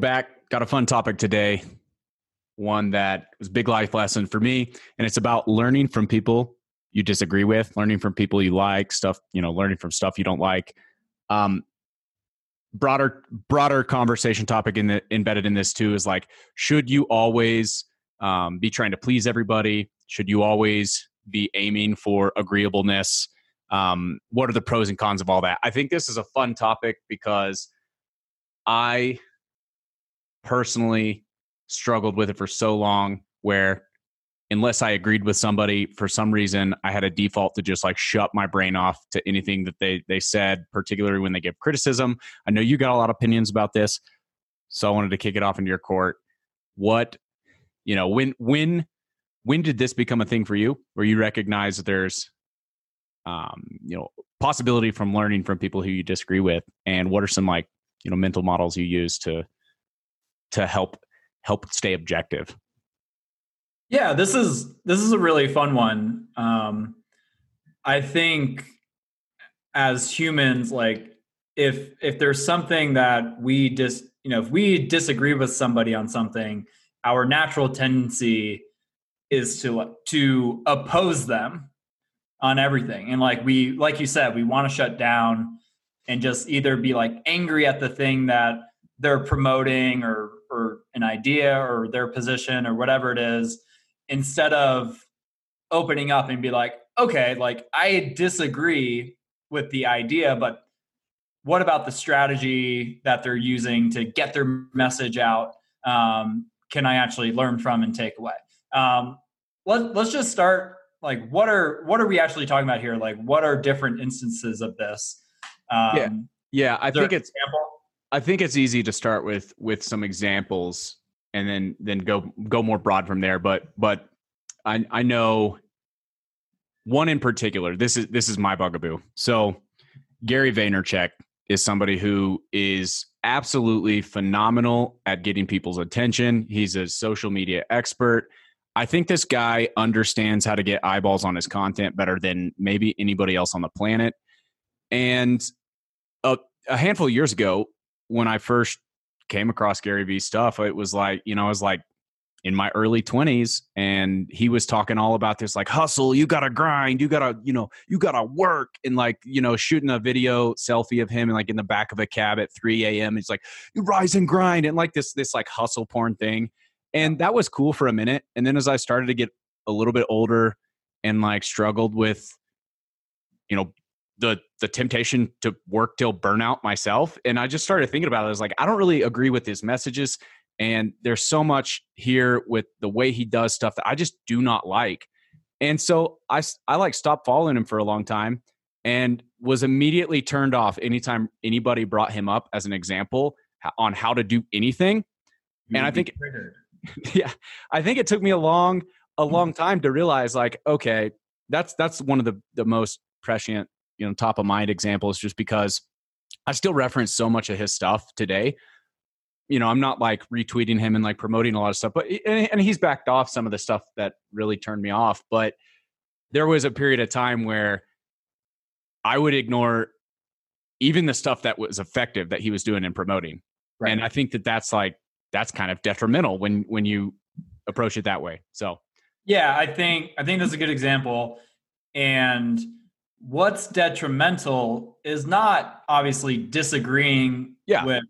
Back. Got a fun topic today. One that was big life lesson for me, and it's about learning from people you disagree with, learning from people you like, stuff, you know, learning from stuff you don't like. Um, broader broader conversation topic in the embedded in this too is like should you always um, be trying to please everybody should you always be aiming for agreeableness um, what are the pros and cons of all that i think this is a fun topic because i personally struggled with it for so long where unless I agreed with somebody for some reason, I had a default to just like shut my brain off to anything that they they said, particularly when they give criticism. I know you got a lot of opinions about this, so I wanted to kick it off into your court. What, you know, when when when did this become a thing for you, where you recognize that there's, um, you know, possibility from learning from people who you disagree with, and what are some like you know mental models you use to to help help stay objective? Yeah, this is this is a really fun one. Um, I think as humans, like if if there's something that we just you know if we disagree with somebody on something, our natural tendency is to to oppose them on everything. And like we like you said, we want to shut down and just either be like angry at the thing that they're promoting or or an idea or their position or whatever it is instead of opening up and be like, okay, like I disagree with the idea, but what about the strategy that they're using to get their message out? Um, can I actually learn from and take away? Um, let, let's just start. Like, what are what are we actually talking about here? Like, what are different instances of this? Um, yeah, yeah. I think it's example? I think it's easy to start with with some examples and then then go go more broad from there. But but I I know one in particular. This is this is my bugaboo. So Gary Vaynerchuk is somebody who is absolutely phenomenal at getting people's attention. He's a social media expert. I think this guy understands how to get eyeballs on his content better than maybe anybody else on the planet. And a, a handful of years ago, when I first came across Gary Vee stuff, it was like, you know, I was like in my early 20s and he was talking all about this like hustle, you got to grind, you got to, you know, you got to work and like, you know, shooting a video selfie of him and like in the back of a cab at 3 a.m. He's like, you rise and grind and like this, this like hustle porn thing. And that was cool for a minute. And then as I started to get a little bit older and like struggled with, you know, the the temptation to work till burnout myself. And i just started thinking about it. I was like i don't really agree with his messages. And there's so much here with the way he does stuff that i just do not like. And so i i like stopped following him for a long time and was immediately turned off anytime anybody brought him up as an example on how to do anything. You and i think yeah. I think it took me a long a mm-hmm. long time to realize like okay that's that's one of the the most prescient you know top of mind examples just because I still reference so much of his stuff today. You know, I'm not like retweeting him and like promoting a lot of stuff, but and he's backed off some of the stuff that really turned me off. But there was a period of time where I would ignore even the stuff that was effective that he was doing and promoting. Right. And I think that that's like that's kind of detrimental when when you approach it that way. So yeah, I think I think that's a good example. And what's detrimental is not obviously disagreeing yeah. with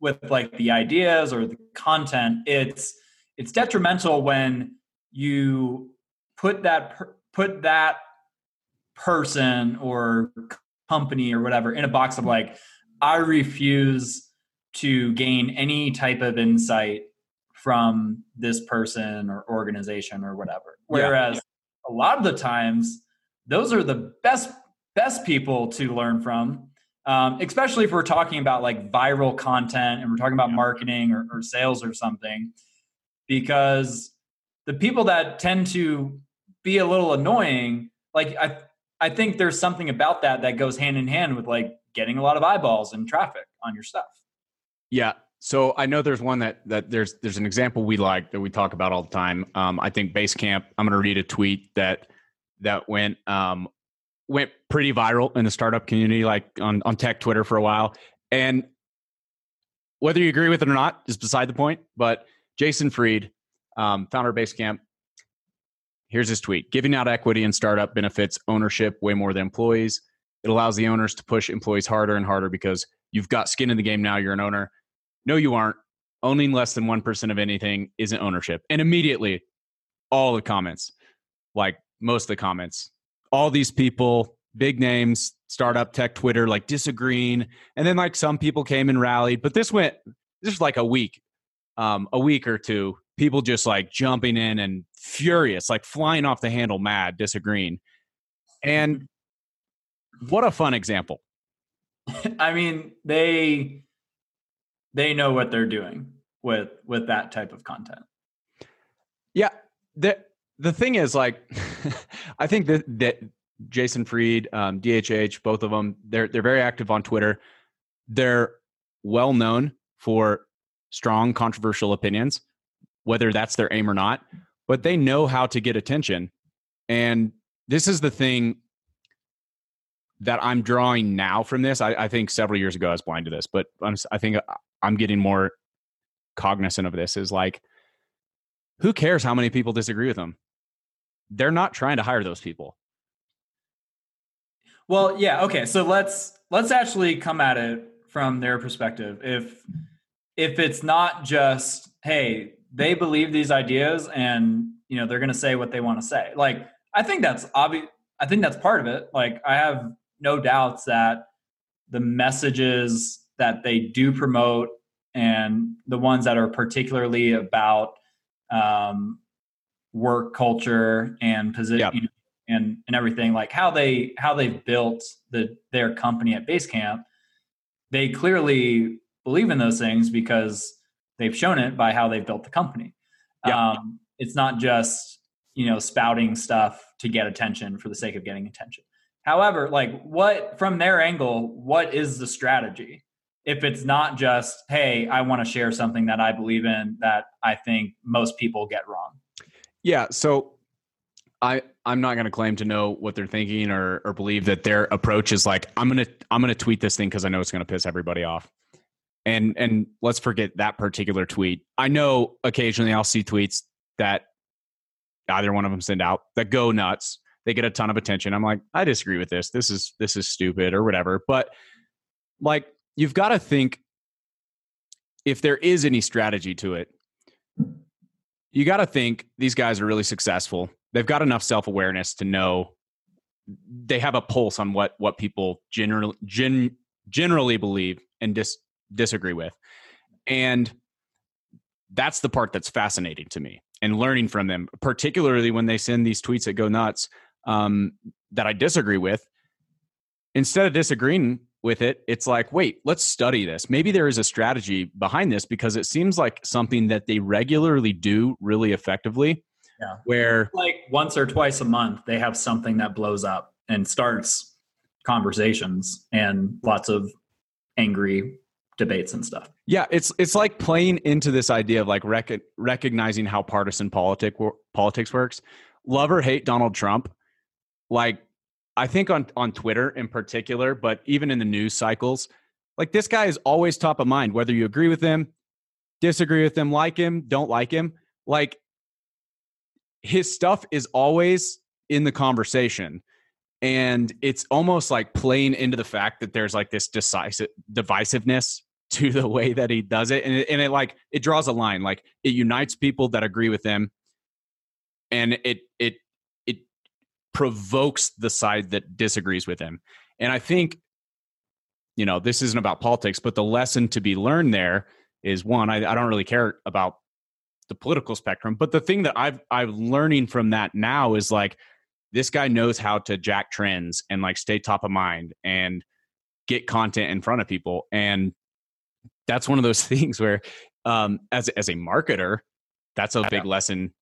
with like the ideas or the content it's it's detrimental when you put that put that person or company or whatever in a box of like i refuse to gain any type of insight from this person or organization or whatever whereas yeah. a lot of the times those are the best best people to learn from um, especially if we're talking about like viral content and we're talking about marketing or, or sales or something because the people that tend to be a little annoying like i i think there's something about that that goes hand in hand with like getting a lot of eyeballs and traffic on your stuff yeah so I know there's one that that there's there's an example we like that we talk about all the time. Um, I think Basecamp. I'm going to read a tweet that that went um, went pretty viral in the startup community, like on on tech Twitter for a while. And whether you agree with it or not is beside the point. But Jason Fried, um, founder of Basecamp, here's his tweet: giving out equity in startup benefits ownership way more than employees. It allows the owners to push employees harder and harder because you've got skin in the game now. You're an owner. No, you aren't. Owning less than 1% of anything isn't ownership. And immediately, all the comments, like most of the comments, all these people, big names, startup tech Twitter, like disagreeing. And then like some people came and rallied. But this went, this was like a week, um, a week or two. People just like jumping in and furious, like flying off the handle, mad, disagreeing. And what a fun example. I mean, they they know what they're doing with with that type of content. Yeah, the thing is like I think that that Jason Fried, um, DHH, both of them, they're they're very active on Twitter. They're well known for strong controversial opinions, whether that's their aim or not, but they know how to get attention. And this is the thing that I'm drawing now from this. I, I think several years ago I was blind to this, but I'm, I think uh, I'm getting more cognizant of this. Is like, who cares how many people disagree with them? They're not trying to hire those people. Well, yeah, okay. So let's let's actually come at it from their perspective. If if it's not just hey, they believe these ideas and you know they're going to say what they want to say. Like I think that's obvious. I think that's part of it. Like I have no doubts that the messages that they do promote and the ones that are particularly about um, work culture and position yep. you know, and and everything like how they how they've built the their company at Basecamp, they clearly believe in those things because they've shown it by how they've built the company. Yep. Um, it's not just you know spouting stuff to get attention for the sake of getting attention. However, like what from their angle, what is the strategy? If it's not just, hey, I want to share something that I believe in that I think most people get wrong. Yeah. So I I'm not going to claim to know what they're thinking or or believe that their approach is like I'm to I'm to tweet this thing because I know it's going to piss everybody off. And and let's forget that particular tweet. I know occasionally I'll see tweets that either one of them send out that go nuts they get a ton of attention. I'm like, I disagree with this. This is this is stupid or whatever. But like you've got to think if there is any strategy to it, you got to think these guys are really successful. They've got enough self-awareness to know they have a pulse on what what people generally gen, generally believe and dis, disagree with. And that's the part that's fascinating to me and learning from them, particularly when they send these tweets that go nuts um, that I disagree with, instead of disagreeing with it, it's like, wait, let's study this. Maybe there is a strategy behind this because it seems like something that they regularly do really effectively. Yeah. Where like once or twice a month, they have something that blows up and starts conversations and lots of angry debates and stuff. Yeah, it's it's like playing into this idea of like rec- recognizing how partisan politic politics works. Love or hate Donald Trump, like I think on on Twitter in particular, but even in the news cycles, like this guy is always top of mind, whether you agree with him, disagree with him, like him, don't like him. Like his stuff is always in the conversation. And it's almost like playing into the fact that there's like this decisive divisiveness to the way that he does it. And it, and it like it draws a line. Like it unites people that agree with him. And it it provokes the side that disagrees with him. And I think, you know, this isn't about politics, but the lesson to be learned there is one, I, I don't really care about the political spectrum, but the thing that I've I'm learning from that now is like this guy knows how to jack trends and like stay top of mind and get content in front of people. And that's one of those things where um as as a marketer, that's a big lesson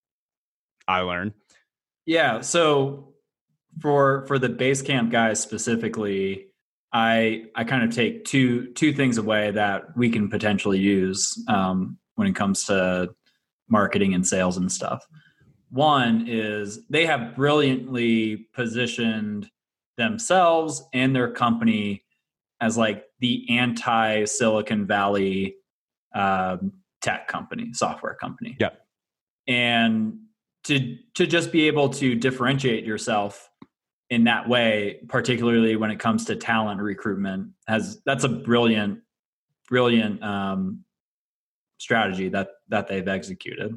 I learned. Yeah. So for for the base camp guys specifically i i kind of take two two things away that we can potentially use um, when it comes to marketing and sales and stuff one is they have brilliantly positioned themselves and their company as like the anti silicon valley um, tech company, software company. Yeah. And to to just be able to differentiate yourself in that way, particularly when it comes to talent recruitment, has that's a brilliant, brilliant um, strategy that that they've executed.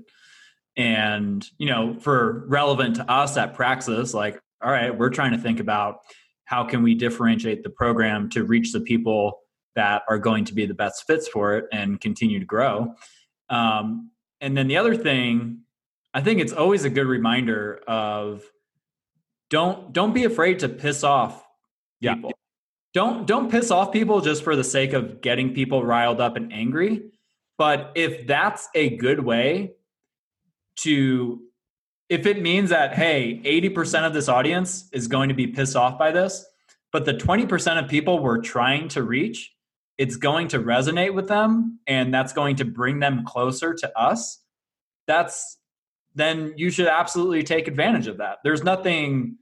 And you know, for relevant to us at Praxis, like, all right, we're trying to think about how can we differentiate the program to reach the people that are going to be the best fits for it and continue to grow. Um, and then the other thing, I think it's always a good reminder of don't don't be afraid to piss off people. Yeah. Don't don't piss off people just for the sake of getting people riled up and angry. But if that's a good way to if it means that hey 80% of this audience is going to be pissed off by this but the 20% of people we're trying to reach it's going to resonate with them and that's going to bring them closer to us that's then you should absolutely take advantage of that there's nothing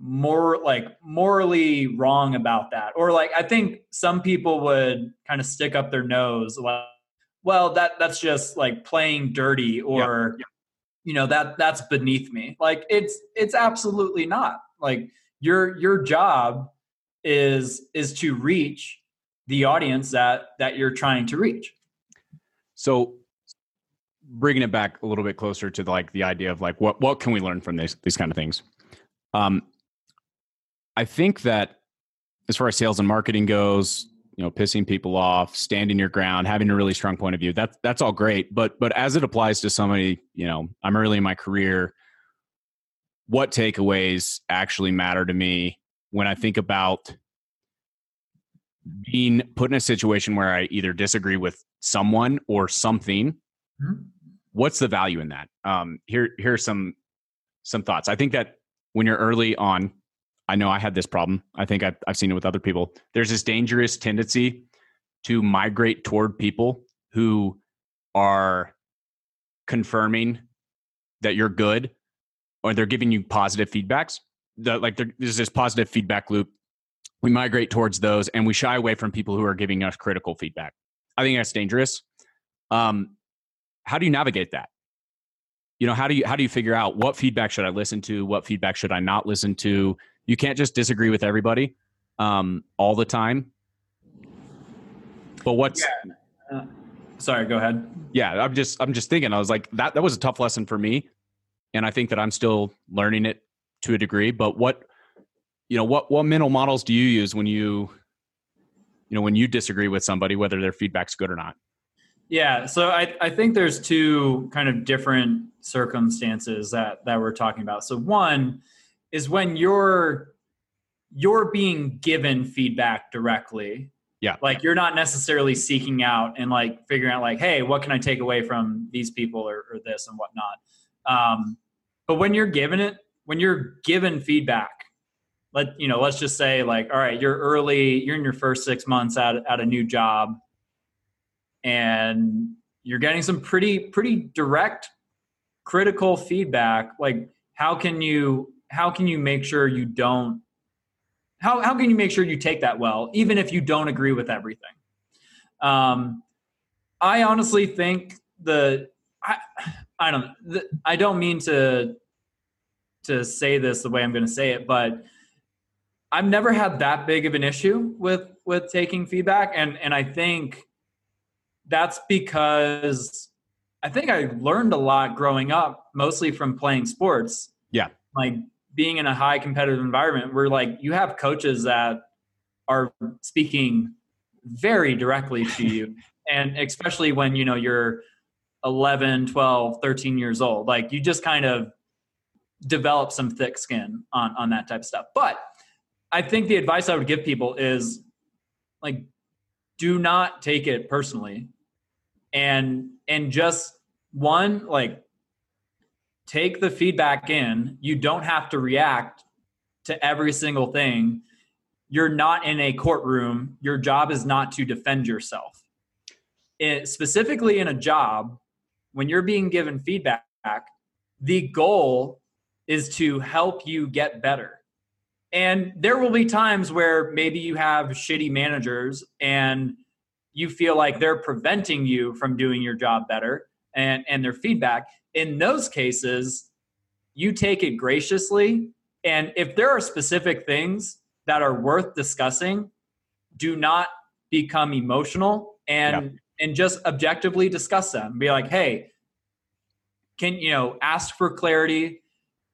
more like morally wrong about that. Or like i think some people would kind of stick up their nose like well that that's just like playing dirty or yeah, you know that that's beneath me. Like it's it's absolutely not. Like your your job is is to reach the audience that that you're trying to reach. So bringing it back a little bit closer to like the idea of like what what can we learn from these these kind of things? Um i think that as far as sales and marketing goes you know pissing people off standing your ground having a really strong point of view that's that's all great but but as it applies to somebody you know i'm early in my career what takeaways actually matter to me when i think about being put in a situation where I either disagree with someone or something, mm-hmm. what's the value in that? Um, here, here are some some thoughts. I think that when you're early on, I know I had this problem. I think I've, I've seen it with other people. There's this dangerous tendency to migrate toward people who are confirming that you're good or they're giving you positive feedbacks. The, like there's this positive feedback loop we migrate towards those and we shy away from people who are giving us critical feedback. I think that's dangerous. Um, how do you navigate that? You know, how do you how do you figure out what feedback should I listen to? What feedback should I not listen to? You can't just disagree with everybody um, all the time. But what's yeah. uh, sorry, go ahead. Yeah, I'm just I'm just thinking. I was like that that was a tough lesson for me, and I think that I'm still learning it to a degree. But what you know what what mental models do you use when you you know when you disagree with somebody whether their feedback's good or not yeah so i i think there's two kind of different circumstances that that we're talking about so one is when you're you're being given feedback directly. Yeah. Like you're not necessarily seeking out and like figuring out like hey what can i take away from these people or, or this and whatnot? Um, but when you're given it when you're given feedback let you know let's just say like all right you're early you're in your first six months at, at a new job and you're getting some pretty pretty direct critical feedback like how can you how can you make sure you don't how, how can you make sure you take that well even if you don't agree with everything um, i honestly think the i, I don't the, i don't mean to to say this the way i'm going to say it but I've never had that big of an issue with with taking feedback, and and I think that's because I think I learned a lot growing up, mostly from playing sports. Yeah, like being in a high competitive environment where like you have coaches that are speaking very directly to you. And especially when you know you're 11 12 13 years old like you just kind of develop some thick skin on on that type of stuff. But I think the advice I would give people is like do not take it personally. And and just one like take the feedback in. You don't have to react to every single thing. You're not in a courtroom. Your job is not to defend yourself. It, specifically in a job when you're being given feedback the goal is to help you get better. And there will be times where maybe you have shitty managers and you feel like they're preventing you from doing your job better and and their feedback. In those cases you take it graciously. And if there are specific things that are worth discussing do not become emotional and and just objectively discuss them. Be like hey can you know ask for clarity.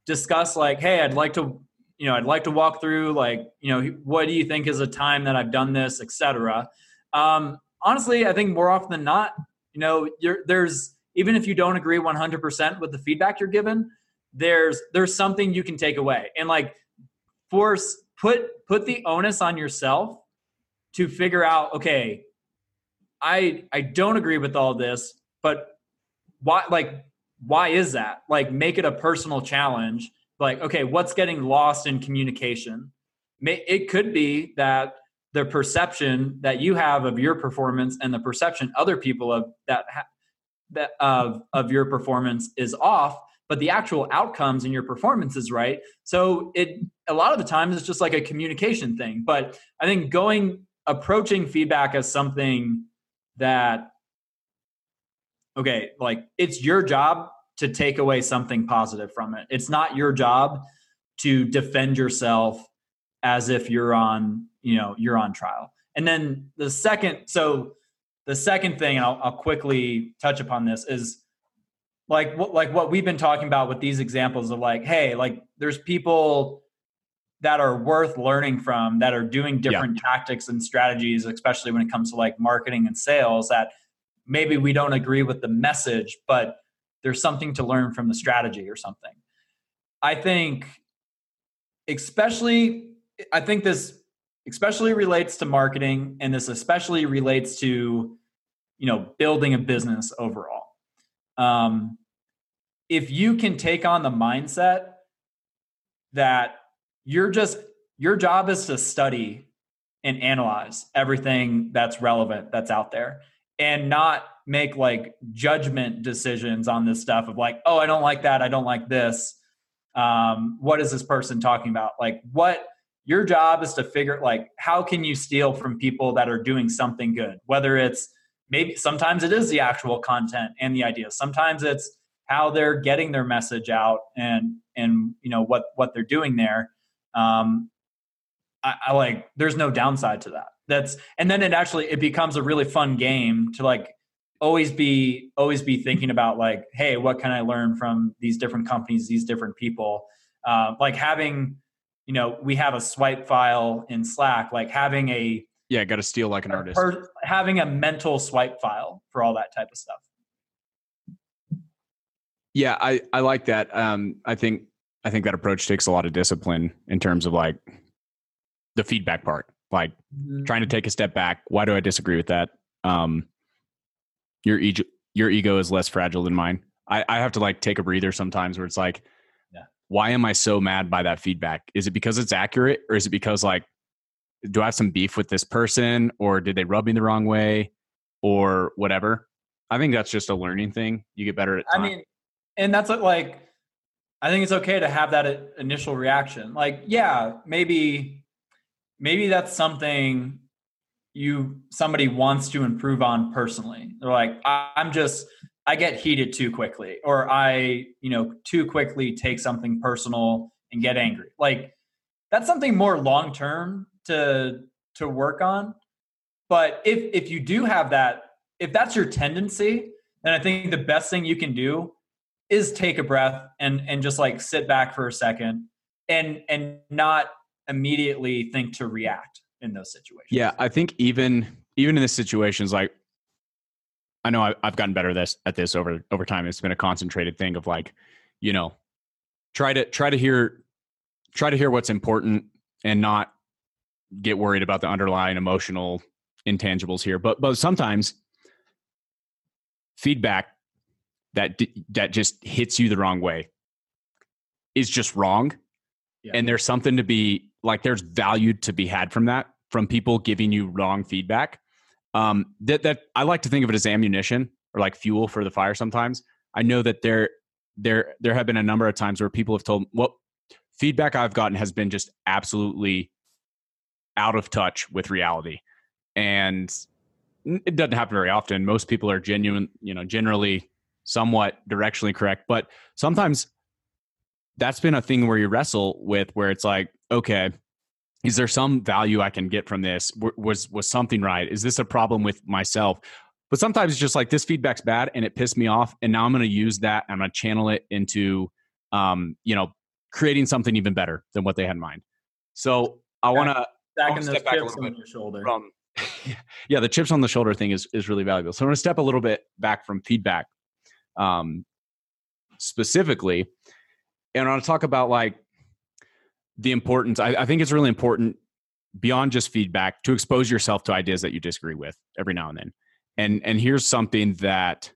Discuss like hey i'd like to you know i'd like to walk through like you know what do you think is a time that i've done this etc um, honestly i think more often than not you know there's even if you don't agree 100% with the feedback you're given there's there's something you can take away. And like force put put the onus on yourself to figure out okay i i don't agree with all this but why like why is that? Like make it a personal challenge. Like okay what's getting lost in communication? It could be that the perception that you have of your performance and the perception other people of that of of your performance is off but the actual outcomes in your performance is right. So it a lot of the times it's just like a communication thing but i think going approaching feedback as something that okay like it's your job to take away something positive from it. It's not your job to defend yourself as if you're on you know you're on trial. And then the second so the second thing and I'll, I'll quickly touch upon this is like what like what we've been talking about with these examples of like hey like there's people that are worth learning from that are doing different yeah. tactics and strategies especially when it comes to like marketing and sales that maybe we don't agree with the message but there's something to learn from the strategy or something i think especially i think this especially relates to marketing and this especially relates to you know building a business overall. Um, if you can take on the mindset that you're just your job is to study and analyze everything that's relevant that's out there and not make like judgment decisions on this stuff of like oh i don't like that i don't like this. Um, what is this person talking about? Like what your job is to figure like how can you steal from people that are doing something good? Whether it's maybe sometimes it is the actual content and the ideas. Sometimes it's how they're getting their message out and and you know what what they're doing there. Um I, I like there's no downside to that. That's and then it actually it becomes a really fun game to like always be always be thinking about like hey what can i learn from these different companies these different people? Uh, like having you know we have a swipe file in slack like having a yeah got to steal like an artist. per, having a mental swipe file for all that type of stuff. Yeah i i like that. Um i think i think that approach takes a lot of discipline in terms of like the feedback part like mm-hmm. trying to take a step back. Why do i disagree with that? Um your ego your ego is less fragile than mine. I i have to like take a breather sometimes where it's like why am I so mad by that feedback? Is it because it's accurate or is it because like do I have some beef with this person or did they rub me the wrong way or whatever? I think that's just a learning thing. You get better at time. I mean, and that's like I think it's okay to have that uh, initial reaction. Like, yeah, maybe maybe that's something you somebody wants to improve on personally. They're like, I'm just I get heated too quickly, or I, you know, too quickly take something personal and get angry. Like that's something more long term to to work on. But if if you do have that, if that's your tendency, then I think the best thing you can do is take a breath and and just like sit back for a second and and not immediately think to react in those situations. Yeah, I think even even in the situations like I know I, have gotten better at this at this over over time. It's been a concentrated thing of like, you know, try to try to hear try to hear what's important and not get worried about the underlying emotional intangibles here. But but sometimes feedback that that just hits you the wrong way is just wrong, yeah. and there's something to be like. There's value to be had from that from people giving you wrong feedback um, that that I like to think of it as ammunition or like fuel for the fire. Sometimes I know that there there there have been a number of times where people have told well feedback I've gotten has been just absolutely out of touch with reality, and it doesn't happen very often. Most people are genuine, you know, generally somewhat directionally correct, but sometimes that's been a thing where you wrestle with where it's like, okay, is there some value I can get from this? Was was something right? Is this a problem with myself? But sometimes it's just like this feedback's bad and it pissed me off, and now I'm going to use that. I'm going to channel it into, um, you know, creating something even better than what they had in mind. So I want to stacking those chips on your shoulder. From, yeah, the chips on the shoulder thing is is really valuable. So I'm going to step a little bit back from feedback, um, specifically, and I want to talk about like the importance. I, I think it's really important beyond just feedback to expose yourself to ideas that you disagree with every now and then. And and here's something that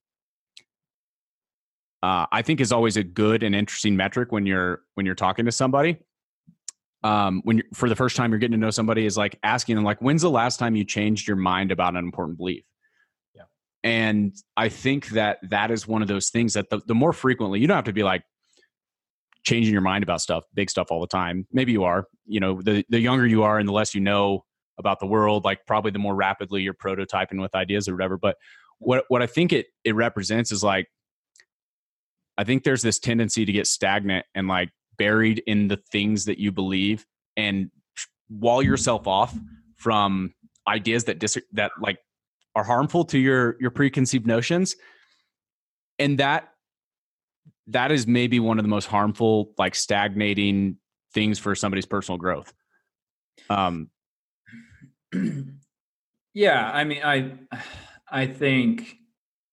uh, I think is always a good and interesting metric when you're when you're talking to somebody. Um, when you're, for the first time you're getting to know somebody is like asking them like, when's the last time you changed your mind about an important belief? Yeah. And I think that that is one of those things that the, the more frequently you don't have to be like, changing your mind about stuff, big stuff all the time. Maybe you are. You know, the the younger you are and the less you know about the world, like probably the more rapidly you're prototyping with ideas or whatever. But what what I think it it represents is like I think there's this tendency to get stagnant and like buried in the things that you believe and wall yourself off from ideas that dis- that like are harmful to your your preconceived notions and that that is maybe one of the most harmful, like stagnating things for somebody's personal growth. Um, yeah, I mean, I, I think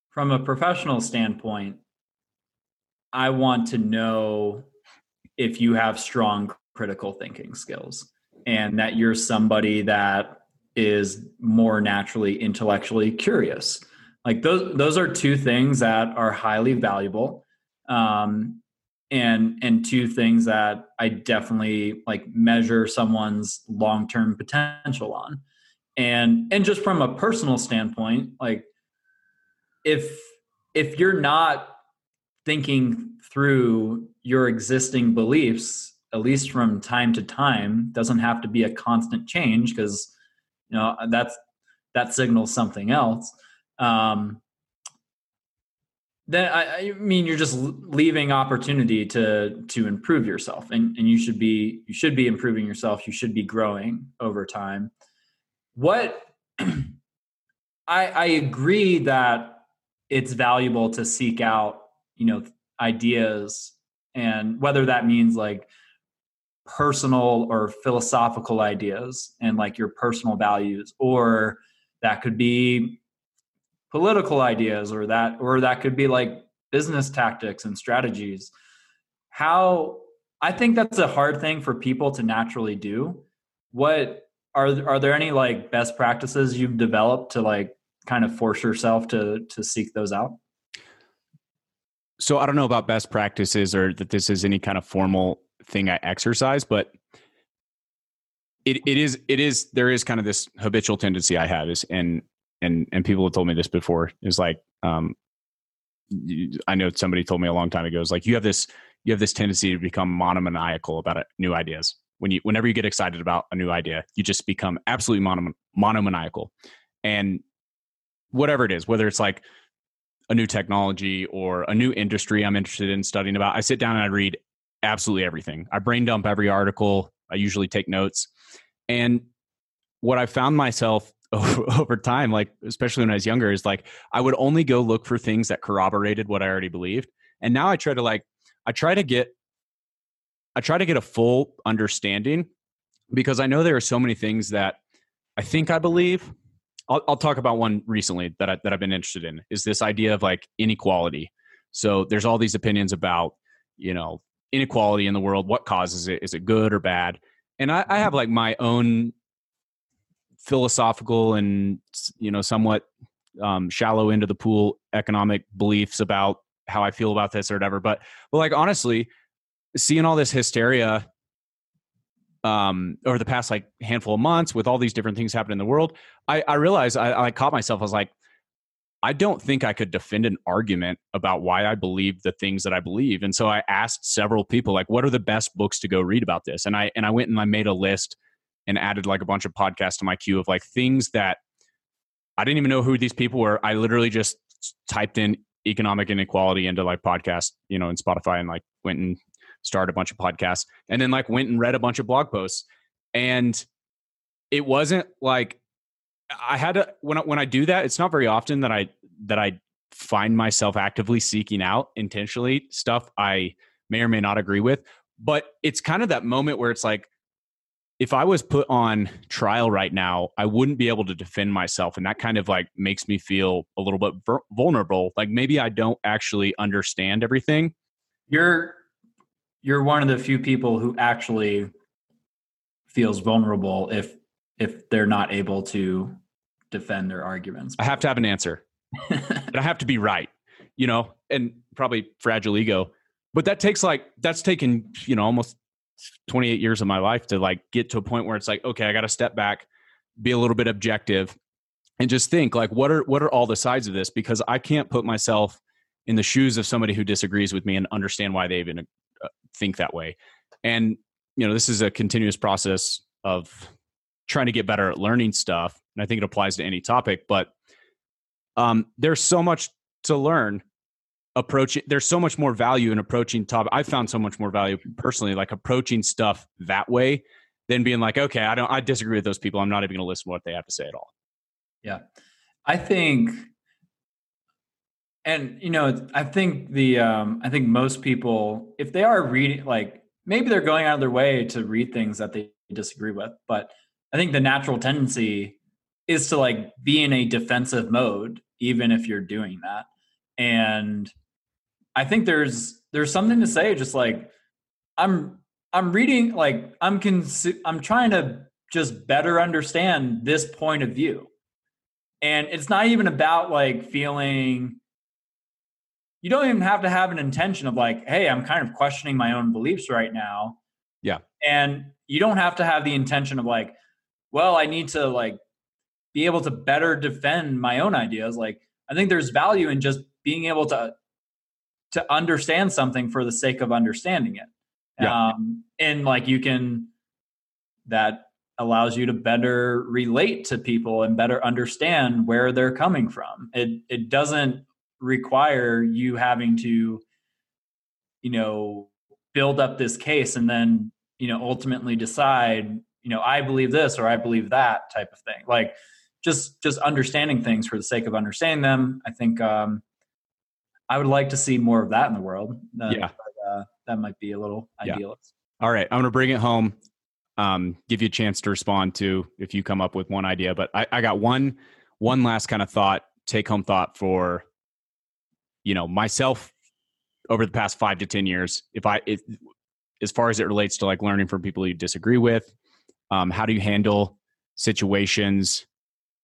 from a professional standpoint, I want to know if you have strong critical thinking skills and that you're somebody that is more naturally intellectually curious. Like those those are two things that are highly valuable um, and and two things that I definitely like measure someone's long term potential on, and and just from a personal standpoint, like if if you're not thinking through your existing beliefs at least from time to time doesn't have to be a constant change because you know that's that signals something else. Um, then I, I, mean you're just leaving opportunity to to improve yourself and, and you should be you should be improving yourself you should be growing over time. What I, I agree that it's valuable to seek out you know ideas and whether that means like personal or philosophical ideas and like your personal values or that could be political ideas or that or that could be like business tactics and strategies how i think that's a hard thing for people to naturally do. What are are there any like best practices you've developed to like kind of force yourself to to seek those out? So i don't know about best practices or that this is any kind of formal thing i exercise but it, it is it is there is kind of this habitual tendency i have is and and and people have told me this before is like um i know somebody told me a long time ago is like you have this you have this tendency to become monomaniacal about it, new ideas. When you whenever you get excited about a new idea you just become absolutely monom- monomaniacal. And whatever it is whether it's like a new technology or a new industry i'm interested in studying about i sit down and i read absolutely everything. I brain dump every article. I usually take notes. And what i found myself over, time, like especially when I was younger, is like I would only go look for things that corroborated what I already believed. And now I try to like I try to get I try to get a full understanding because I know there are so many things that I think I believe. I'll, I'll talk about one recently that I, that I've been interested in is this idea of like inequality. So there's all these opinions about you know inequality in the world. What causes it? Is it good or bad? And I, I have like my own philosophical and you know somewhat um, shallow into the pool economic beliefs about how I feel about this or whatever. But but like honestly, seeing all this hysteria um over the past like handful of months with all these different things happening in the world, I, I realized I, I caught myself. I was like, I don't think I could defend an argument about why I believe the things that I believe. And so I asked several people, like, what are the best books to go read about this? And I and I went and I made a list and added like a bunch of podcasts to my queue of like things that I didn't even know who these people were. I literally just typed in economic inequality into like podcast, you know, in Spotify and like went and started a bunch of podcasts and then like went and read a bunch of blog posts. And it wasn't like I had to when I, when I do that, it's not very often that I that I find myself actively seeking out intentionally stuff I may or may not agree with, but it's kind of that moment where it's like if I was put on trial right now, I wouldn't be able to defend myself. And that kind of like makes me feel a little bit vulnerable. Like maybe I don't actually understand everything. You're, you're one of the few people who actually feels vulnerable if, if they're not able to defend their arguments. I have to have an answer. but I have to be right, you know, and probably fragile ego. But that takes like, that's taken, you know, almost 28 years of my life to like get to a point where it's like okay i got to step back be a little bit objective and just think like what are what are all the sides of this? Because i can't put myself in the shoes of somebody who disagrees with me and understand why they even uh, think that way. And you know this is a continuous process of trying to get better at learning stuff and i think it applies to any topic but um, there's so much to learn approaching there's so much more value in approaching top i found so much more value personally like approaching stuff that way than being like okay i don't i disagree with those people i'm not even going to listen to what they have to say at all. Yeah. I think and you know i think the um i think most people if they are reading like maybe they're going out of their way to read things that they disagree with but i think the natural tendency is to like be in a defensive mode even if you're doing that and I think there's there's something to say just like I'm I'm reading like I'm cons- I'm trying to just better understand this point of view. And it's not even about like feeling you don't even have to have an intention of like, hey, I'm kind of questioning my own beliefs right now. Yeah. And you don't have to have the intention of like, well, I need to like be able to better defend my own ideas. Like, I think there's value in just being able to to understand something for the sake of understanding it. Yeah. Um, and like you can, that allows you to better relate to people and better understand where they're coming from. It, it doesn't require you having to, you know, build up this case and then, you know, ultimately decide, you know, I believe this or I believe that type of thing. Like just, just understanding things for the sake of understanding them. I think, um, I would like to see more of that in the world. Uh, yeah, but, uh, that might be a little yeah. idealist. All right, I'm going to bring it home. Um, give you a chance to respond to if you come up with one idea. But I, I got one one last kind of thought, take home thought for you know myself over the past five to ten years. If I it, as far as it relates to like learning from people you disagree with, um, how do you handle situations,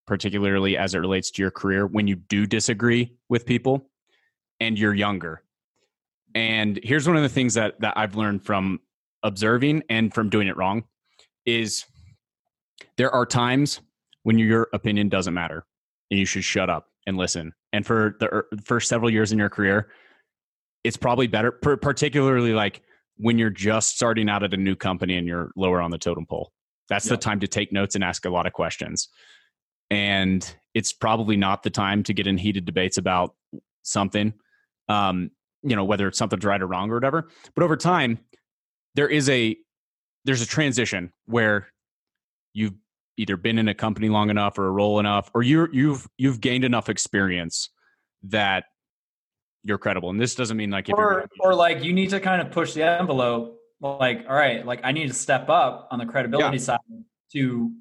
particularly as it relates to your career when you do disagree with people? And you're younger. And here's one of the things that that I've learned from observing and from doing it wrong is there are times when your opinion doesn't matter and you should shut up and listen. And for the er, first several years in your career, it's probably better, particularly like when you're just starting out at a new company and you're lower on the totem pole. That's yep. the time to take notes and ask a lot of questions. And it's probably not the time to get in heated debates about something um, you know, whether it's something's right or wrong or whatever. But over time, there is a there's a transition where you've either been in a company long enough or a role enough, or you you've you've gained enough experience that you're credible. And this doesn't mean like or or like you need to kind of push the envelope. Like, all right, like I need to step up on the credibility yeah. side to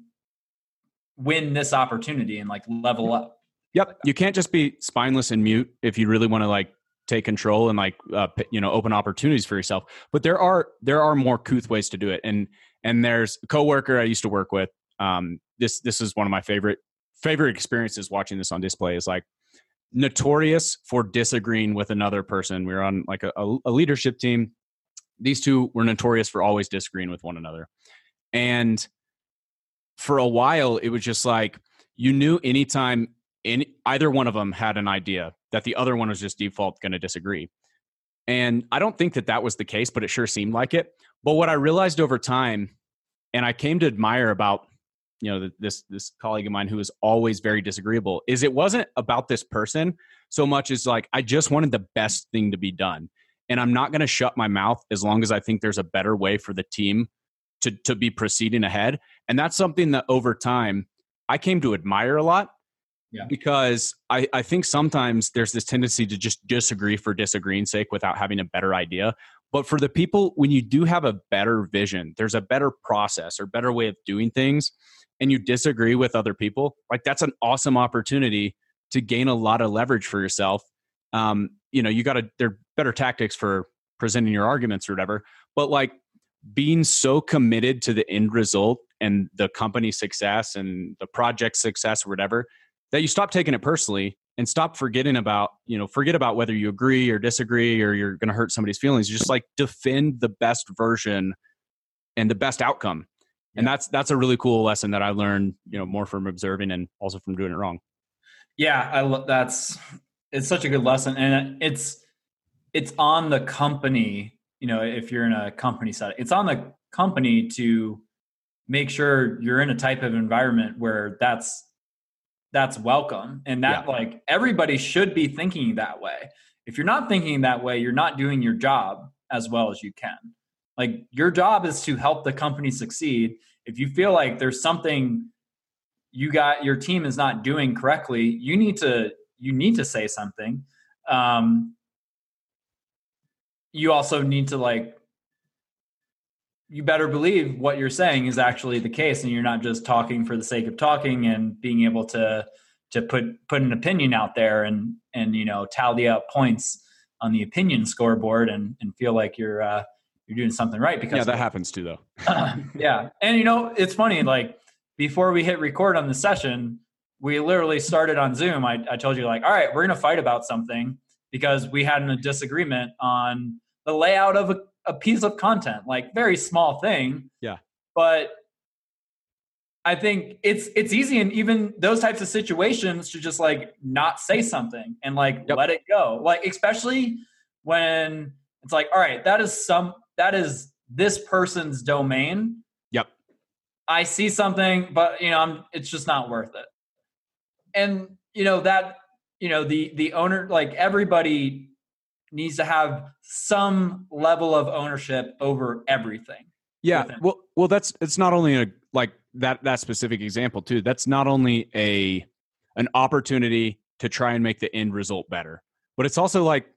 win this opportunity and like level up. Yep. You can't just be spineless and mute if you really want to like take control and like uh, you know open opportunities for yourself. But there are there are more couth ways to do it. And and there's a coworker i used to work with um this this is one of my favorite favorite experiences watching this on display is like notorious for disagreeing with another person. We were on like a, a leadership team. These two were notorious for always disagreeing with one another. And for a while it was just like you knew anytime any, either one of them had an idea that the other one was just default going to disagree. And I don't think that that was the case, but it sure seemed like it. But what I realized over time, and I came to admire about you know this this colleague of mine who was always very disagreeable is it wasn't about this person so much as like i just wanted the best thing to be done and i'm not going to shut my mouth as long as i think there's a better way for the team to to be proceeding ahead and that's something that over time i came to admire a lot yeah. because I, I think sometimes there's this tendency to just disagree for disagreeing's sake without having a better idea but for the people when you do have a better vision there's a better process or better way of doing things and you disagree with other people, like that's an awesome opportunity to gain a lot of leverage for yourself. Um, you know, you got to, there are better tactics for presenting your arguments or whatever, but like being so committed to the end result and the company success and the project success or whatever that you stop taking it personally and stop forgetting about you know forget about whether you agree or disagree or you're going to hurt somebody's feelings you just like defend the best version and the best outcome and that's that's a really cool lesson that I learned, you know, more from observing and also from doing it wrong. Yeah, I lo- that's it's such a good lesson, and uh, it's it's on the company. You know, if you're in a company setting, it's on the company to make sure you're in a type of environment where that's that's welcome and that yeah. like everybody should be thinking that way if you're not thinking that way you're not doing your job as well as you can like your job is to help the company succeed. If you feel like there's something you got your team is not doing correctly, you need to you need to say something. Um, you also need to like you better believe what you're saying is actually the case and you're not just talking for the sake of talking and being able to to put put an opinion out there and and you know tally up points on the opinion scoreboard and and feel like you're uh, you're doing something right because yeah that happens too though. Yeah. And you know it's funny like before we hit record on the session we literally started on zoom. I, I told you like all right we're gonna fight about something because we had a disagreement on the layout of a, a piece of content like very small thing yeah but I think it's it's easy in even those types of situations to just like not say something and like yep. let it go. Like especially when it's like, all right, that is some that is this person's domain. Yep. I see something, but you know, I'm it's just not worth it. And you know that you know the the owner like everybody needs to have some level of ownership over everything. Yeah. Well well that's it's not only a like that that specific example too. That's not only a an opportunity to try and make the end result better, but it's also like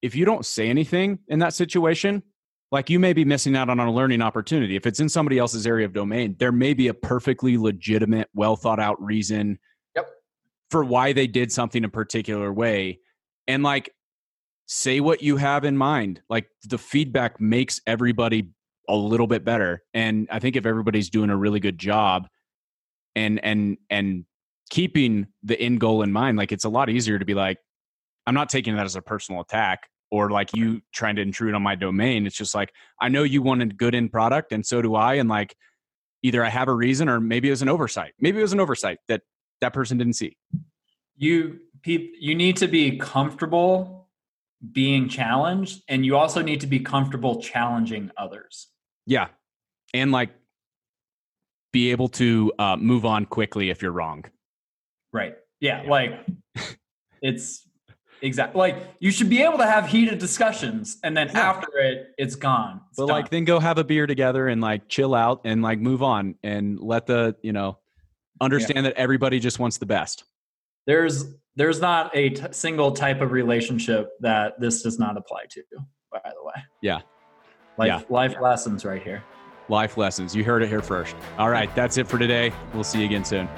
if you don't say anything in that situation, like you may be missing out on a learning opportunity. If it's in somebody else's area of domain, there may be a perfectly legitimate, well thought out reason yep. for why they did something a particular way. And like, say what you have in mind. Like, the feedback makes everybody a little bit better. And I think if everybody's doing a really good job and, and, and, keeping the end goal in mind like it's a lot easier to be like i'm not taking that as a personal attack or like you trying to intrude on my domain. It's just like I know you wanted good end product, and so do I. And like either I have a reason, or maybe it was an oversight. Maybe it was an oversight that that person didn't see. You you need to be comfortable being challenged, and you also need to be comfortable challenging others. Yeah, and like be able to uh, move on quickly if you're wrong. Right. Yeah. yeah. Like it's Exactly. Like you should be able to have heated discussions, and then yeah. after it, it's gone. It's but done. like then go have a beer together and like chill out and like move on and let the you know understand yeah. that everybody just wants the best. There's there's not a t- single type of relationship that this does not apply to. By the way. Yeah. Life yeah. life lessons right here. Life lessons. You heard it here first. All right, that's it for today. We'll see you again soon.